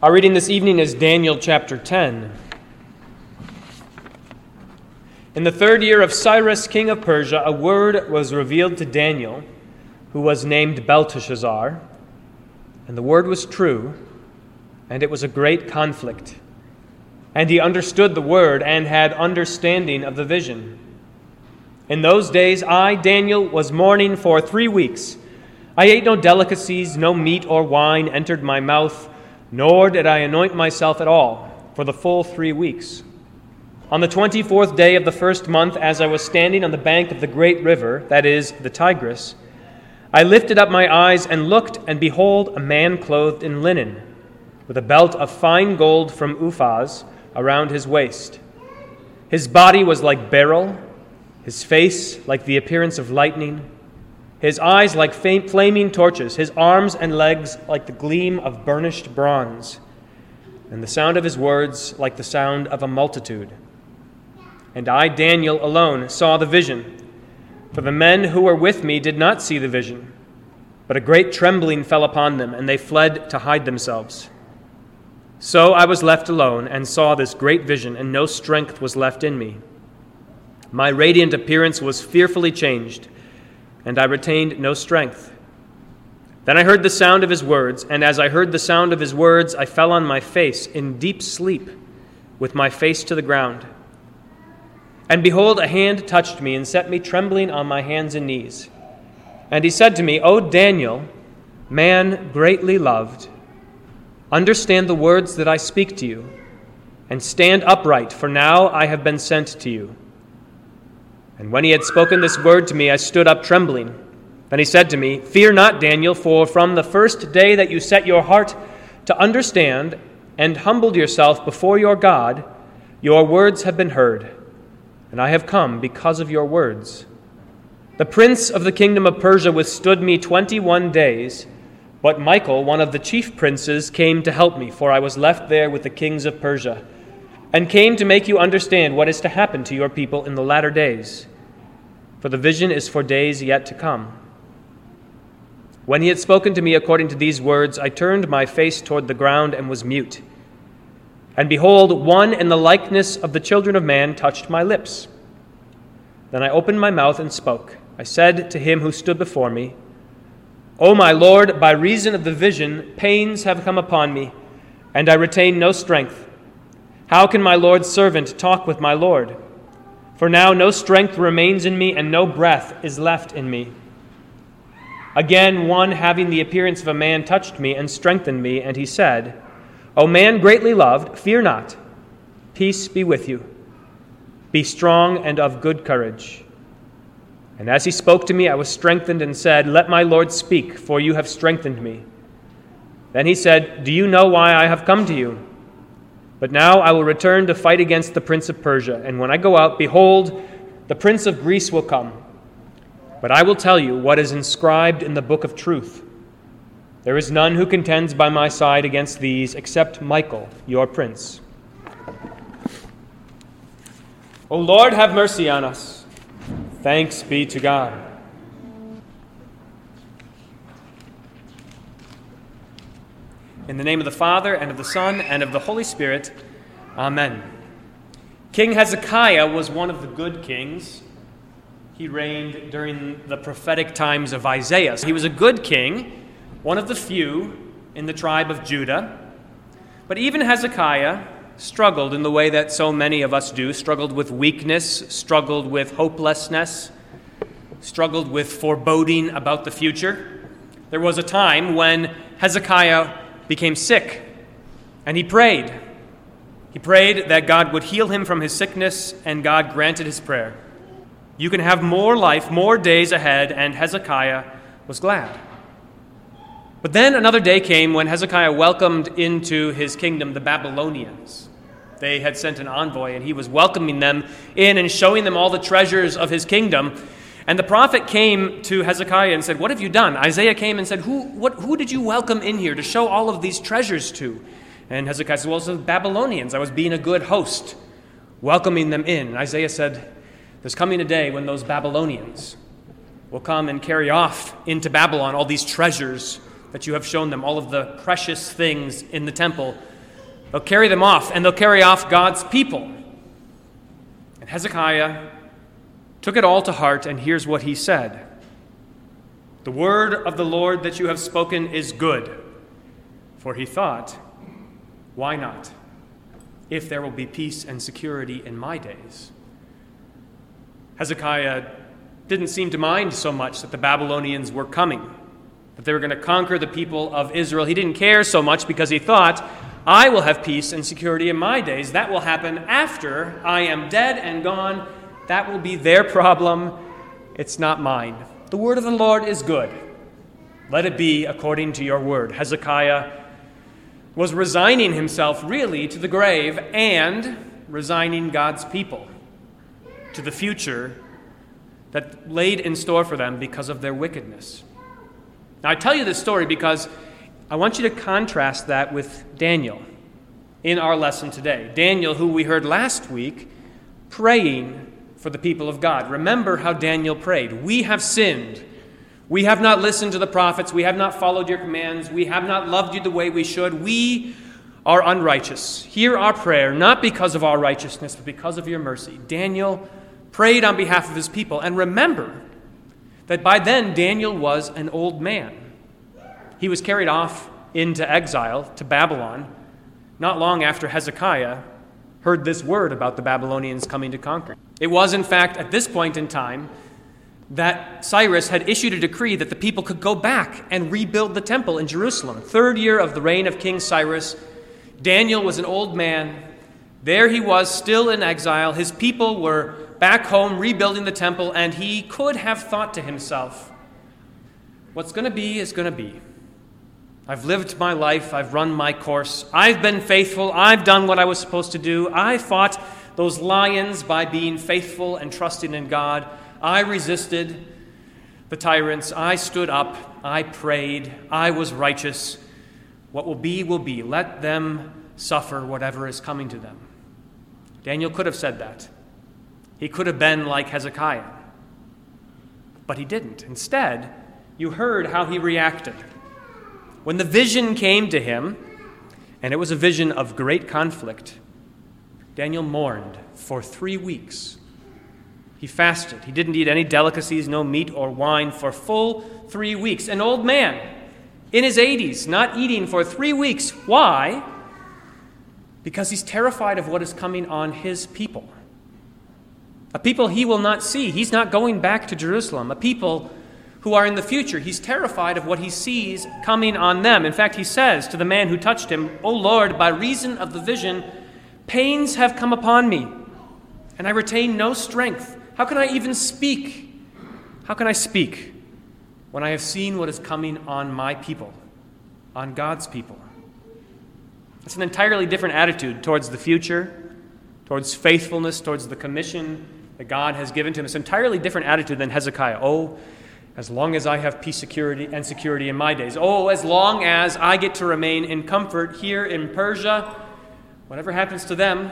Our reading this evening is Daniel chapter 10. In the third year of Cyrus, king of Persia, a word was revealed to Daniel, who was named Belteshazzar. And the word was true, and it was a great conflict. And he understood the word and had understanding of the vision. In those days, I, Daniel, was mourning for three weeks. I ate no delicacies, no meat or wine entered my mouth nor did I anoint myself at all for the full three weeks. On the twenty fourth day of the first month, as I was standing on the bank of the great river, that is, the Tigris, I lifted up my eyes and looked, and behold, a man clothed in linen, with a belt of fine gold from Uphaz around his waist. His body was like beryl, his face like the appearance of lightning his eyes like flaming torches, his arms and legs like the gleam of burnished bronze, and the sound of his words like the sound of a multitude. And I, Daniel, alone saw the vision, for the men who were with me did not see the vision. But a great trembling fell upon them, and they fled to hide themselves. So I was left alone and saw this great vision, and no strength was left in me. My radiant appearance was fearfully changed and I retained no strength. Then I heard the sound of his words, and as I heard the sound of his words, I fell on my face in deep sleep, with my face to the ground. And behold, a hand touched me and set me trembling on my hands and knees. And he said to me, O Daniel, man greatly loved, understand the words that I speak to you, and stand upright, for now I have been sent to you. And when he had spoken this word to me, I stood up trembling. Then he said to me, Fear not, Daniel, for from the first day that you set your heart to understand and humbled yourself before your God, your words have been heard, and I have come because of your words. The prince of the kingdom of Persia withstood me twenty one days, but Michael, one of the chief princes, came to help me, for I was left there with the kings of Persia and came to make you understand what is to happen to your people in the latter days. For the vision is for days yet to come. When he had spoken to me according to these words, I turned my face toward the ground and was mute. And behold, one in the likeness of the children of man touched my lips. Then I opened my mouth and spoke. I said to him who stood before me, O my Lord, by reason of the vision, pains have come upon me, and I retain no strength. How can my Lord's servant talk with my Lord? For now no strength remains in me, and no breath is left in me. Again, one having the appearance of a man touched me and strengthened me, and he said, O man greatly loved, fear not. Peace be with you. Be strong and of good courage. And as he spoke to me, I was strengthened and said, Let my Lord speak, for you have strengthened me. Then he said, Do you know why I have come to you? But now I will return to fight against the prince of Persia. And when I go out, behold, the prince of Greece will come. But I will tell you what is inscribed in the book of truth. There is none who contends by my side against these except Michael, your prince. O Lord, have mercy on us. Thanks be to God. In the name of the Father, and of the Son, and of the Holy Spirit, Amen. King Hezekiah was one of the good kings. He reigned during the prophetic times of Isaiah. He was a good king, one of the few in the tribe of Judah. But even Hezekiah struggled in the way that so many of us do struggled with weakness, struggled with hopelessness, struggled with foreboding about the future. There was a time when Hezekiah became sick, and he prayed. He prayed that God would heal him from his sickness, and God granted his prayer. You can have more life, more days ahead, and Hezekiah was glad. But then another day came when Hezekiah welcomed into his kingdom the Babylonians. They had sent an envoy, and he was welcoming them in and showing them all the treasures of his kingdom. And the prophet came to Hezekiah and said, What have you done? Isaiah came and said, Who, what, who did you welcome in here to show all of these treasures to? And Hezekiah said, Well, it's the Babylonians. I was being a good host, welcoming them in. And Isaiah said, There's coming a day when those Babylonians will come and carry off into Babylon all these treasures that you have shown them, all of the precious things in the temple They'll carry them off, and they'll carry off God's people. And Hezekiah took it all to heart, and here's what he said The word of the Lord that you have spoken is good. For he thought, Why not? If there will be peace and security in my days. Hezekiah didn't seem to mind so much that the Babylonians were coming, that they were going to conquer the people of Israel. He didn't care so much because he thought, I will have peace and security in my days. That will happen after I am dead and gone. That will be their problem. It's not mine. The word of the Lord is good. Let it be according to your word. Hezekiah was resigning himself really to the grave and resigning God's people to the future that laid in store for them because of their wickedness. Now, I tell you this story because I want you to contrast that with Daniel in our lesson today. Daniel, who we heard last week, praying for the people of God. Remember how Daniel prayed We have sinned. We have not listened to the prophets. We have not followed your commands. We have not loved you the way we should. We are unrighteous. Hear our prayer, not because of our righteousness, but because of your mercy. Daniel prayed on behalf of his people. And remember that by then Daniel was an old man. He was carried off into exile to Babylon not long after Hezekiah heard this word about the Babylonians coming to conquer. It was, in fact, at this point in time that Cyrus had issued a decree that the people could go back and rebuild the temple in Jerusalem. Third year of the reign of King Cyrus, Daniel was an old man. There he was, still in exile. His people were back home rebuilding the temple, and he could have thought to himself, What's going to be is going to be. I've lived my life, I've run my course, I've been faithful, I've done what I was supposed to do. I fought those lions by being faithful and trusting in God. I resisted the tyrants, I stood up, I prayed, I was righteous. What will be, will be. Let them suffer whatever is coming to them. Daniel could have said that. He could have been like Hezekiah. But he didn't. Instead, you heard how he reacted. When the vision came to him, and it was a vision of great conflict, Daniel mourned for three weeks. He fasted. He didn't eat any delicacies, no meat or wine, for full three weeks. An old man in his 80s, not eating for three weeks. Why? Because he's terrified of what is coming on his people. A people he will not see. He's not going back to Jerusalem. A people who are in the future. He's terrified of what he sees coming on them. In fact, he says to the man who touched him, O Lord, by reason of the vision, pains have come upon me, and I retain no strength. How can I even speak? How can I speak when I have seen what is coming on my people, on God's people? It's an entirely different attitude towards the future, towards faithfulness, towards the commission that God has given to him. It's an entirely different attitude than Hezekiah. Oh, as long as I have peace security and security in my days. Oh, as long as I get to remain in comfort here in Persia, whatever happens to them,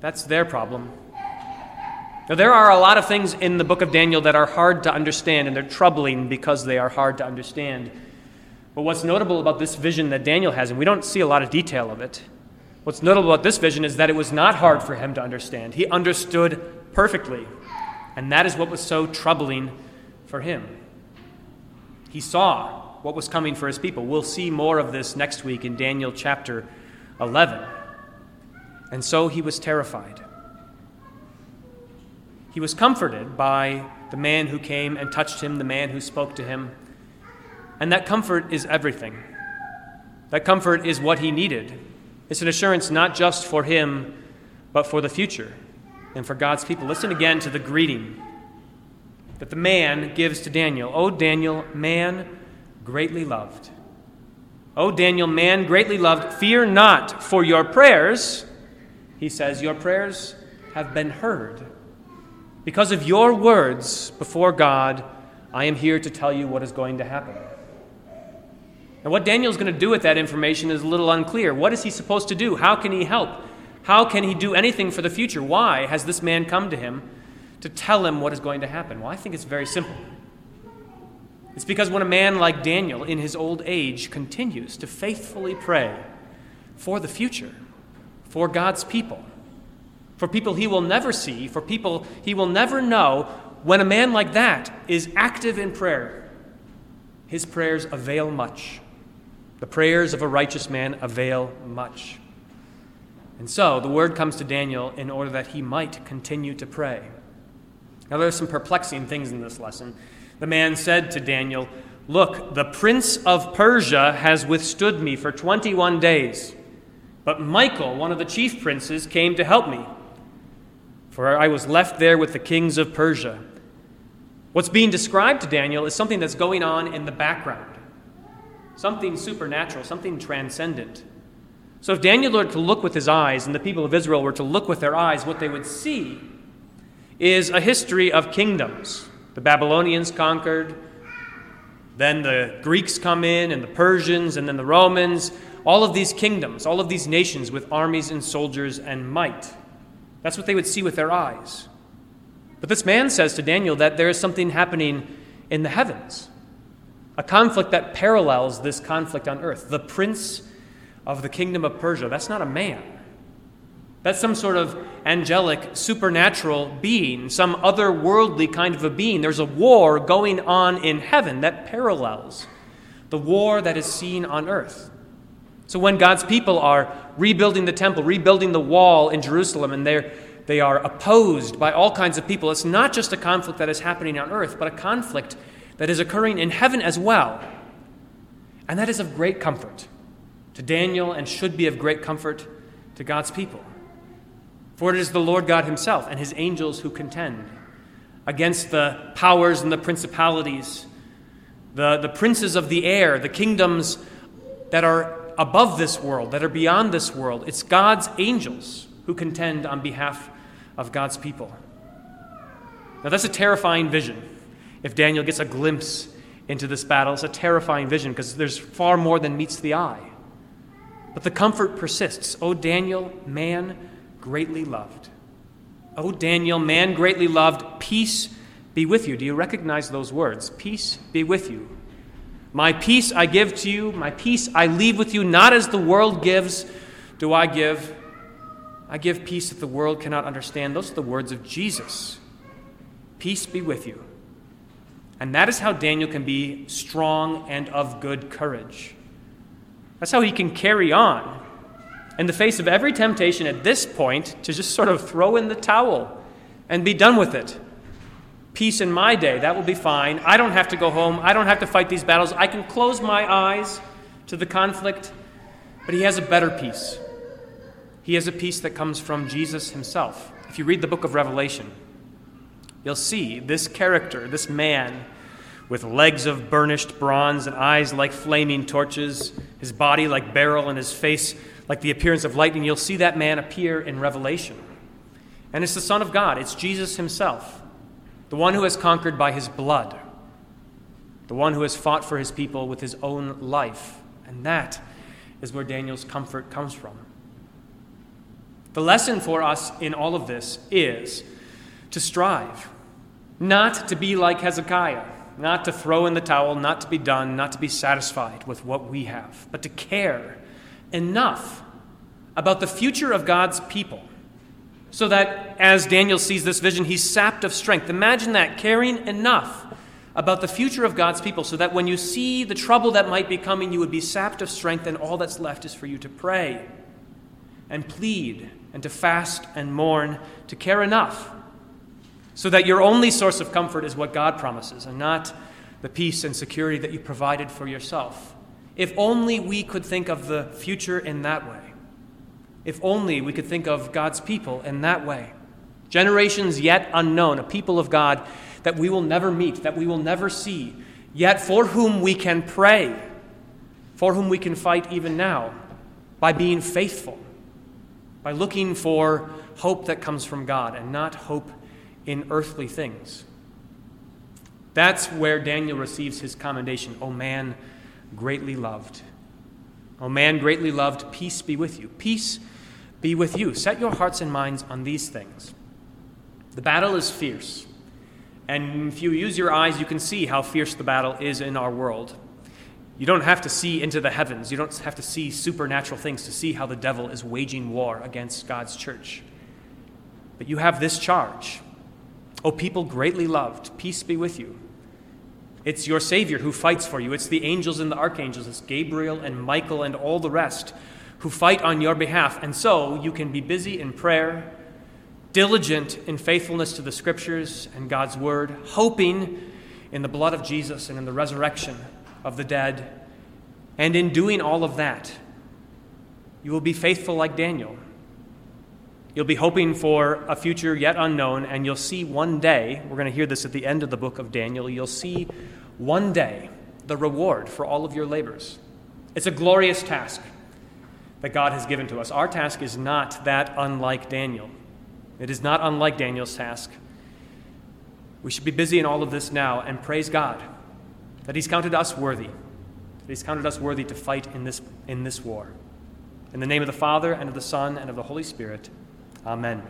that's their problem. Now, there are a lot of things in the book of Daniel that are hard to understand, and they're troubling because they are hard to understand. But what's notable about this vision that Daniel has, and we don't see a lot of detail of it, what's notable about this vision is that it was not hard for him to understand. He understood perfectly. And that is what was so troubling for him. He saw what was coming for his people. We'll see more of this next week in Daniel chapter 11. And so he was terrified. He was comforted by the man who came and touched him, the man who spoke to him. And that comfort is everything. That comfort is what he needed. It's an assurance not just for him, but for the future and for God's people. Listen again to the greeting that the man gives to Daniel. O Daniel, man greatly loved. O Daniel, man greatly loved, fear not for your prayers. He says, Your prayers have been heard. Because of your words before God, I am here to tell you what is going to happen. And what Daniel's going to do with that information is a little unclear. What is he supposed to do? How can he help? How can he do anything for the future? Why has this man come to him? to tell him what is going to happen? Well, I think it's very simple. It's because when a man like Daniel, in his old age, continues to faithfully pray for the future, for God's people, for people he will never see, for people he will never know, when a man like that is active in prayer, his prayers avail much. The prayers of a righteous man avail much. And so the word comes to Daniel in order that he might continue to pray. Now, there are some perplexing things in this lesson. The man said to Daniel, Look, the prince of Persia has withstood me for 21 days. But Michael, one of the chief princes, came to help me, for I was left there with the kings of Persia. What's being described to Daniel is something that's going on in the background, something supernatural, something transcendent. So if Daniel were to look with his eyes and the people of Israel were to look with their eyes, what they would see is a history of kingdoms. The Babylonians conquered, then the Greeks come in, and the Persians, and then the Romans. All of these kingdoms, all of these nations with armies and soldiers and might. That's what they would see with their eyes. But this man says to Daniel that there is something happening in the heavens, a conflict that parallels this conflict on earth. The prince of the kingdom of Persia. That's not a man. That's some sort of angelic, supernatural being, some otherworldly kind of a being. There's a war going on in heaven that parallels the war that is seen on earth. So when God's people are rebuilding the temple, rebuilding the wall in Jerusalem, and they're, they are opposed by all kinds of people, it's not just a conflict that is happening on earth, but a conflict that is occurring in heaven as well. And that is of great comfort to Daniel and should be of great comfort to God's people. For it is the Lord God Himself and His angels who contend against the powers and the principalities, the, the princes of the air, the kingdoms that are above this world, that are beyond this world. It's God's angels who contend on behalf of God's people. Now, that's a terrifying vision. If Daniel gets a glimpse into this battle, it's a terrifying vision because there's far more than meets the eye. But the comfort persists. O Daniel, man greatly loved. O Daniel, man greatly loved, peace be with you. Do you recognize those words? Peace be with you. My peace I give to you, my peace I leave with you, not as the world gives, do I give. I give peace that the world cannot understand. Those are the words of Jesus. Peace be with you. And that is how Daniel can be strong and of good courage. That's how he can carry on in the face of every temptation at this point to just sort of throw in the towel and be done with it. Peace in my day, that will be fine. I don't have to go home. I don't have to fight these battles. I can close my eyes to the conflict. But he has a better peace. He has a peace that comes from Jesus himself. If you read the book of Revelation, you'll see this character, this man, with legs of burnished bronze and eyes like flaming torches, his body like beryl, and his face like the appearance of lightning. You'll see that man appear in Revelation. And it's the Son of God, it's Jesus himself, the one who has conquered by his blood, the one who has fought for his people with his own life. And that is where Daniel's comfort comes from. The lesson for us in all of this is to strive, not to be like Hezekiah. Not to throw in the towel, not to be done, not to be satisfied with what we have, but to care enough about the future of God's people so that as Daniel sees this vision, he's sapped of strength. Imagine that, caring enough about the future of God's people so that when you see the trouble that might be coming, you would be sapped of strength, and all that's left is for you to pray and plead and to fast and mourn, to care enough so that your only source of comfort is what God promises and not the peace and security that you provided for yourself. If only we could think of the future in that way. If only we could think of God's people in that way. Generations yet unknown, a people of God that we will never meet, that we will never see, yet for whom we can pray, for whom we can fight even now, by being faithful, by looking for hope that comes from God and not hope in earthly things. That's where Daniel receives his commendation. O man greatly loved. O man greatly loved, peace be with you. Peace be with you. Set your hearts and minds on these things. The battle is fierce. And if you use your eyes, you can see how fierce the battle is in our world. You don't have to see into the heavens. You don't have to see supernatural things to see how the devil is waging war against God's church. But you have this charge. O people greatly loved, peace be with you. It's your Savior who fights for you. It's the angels and the archangels. It's Gabriel and Michael and all the rest who fight on your behalf. And so you can be busy in prayer, diligent in faithfulness to the Scriptures and God's Word, hoping in the blood of Jesus and in the resurrection of the dead. And in doing all of that, you will be faithful like Daniel. You'll be hoping for a future yet unknown, and you'll see one day, we're going to hear this at the end of the book of Daniel, you'll see one day the reward for all of your labors. It's a glorious task that God has given to us. Our task is not that unlike Daniel. It is not unlike Daniel's task. We should be busy in all of this now and praise God that He's counted us worthy, that He's counted us worthy to fight in this, in this war. In the name of the Father, and of the Son, and of the Holy Spirit, Amen.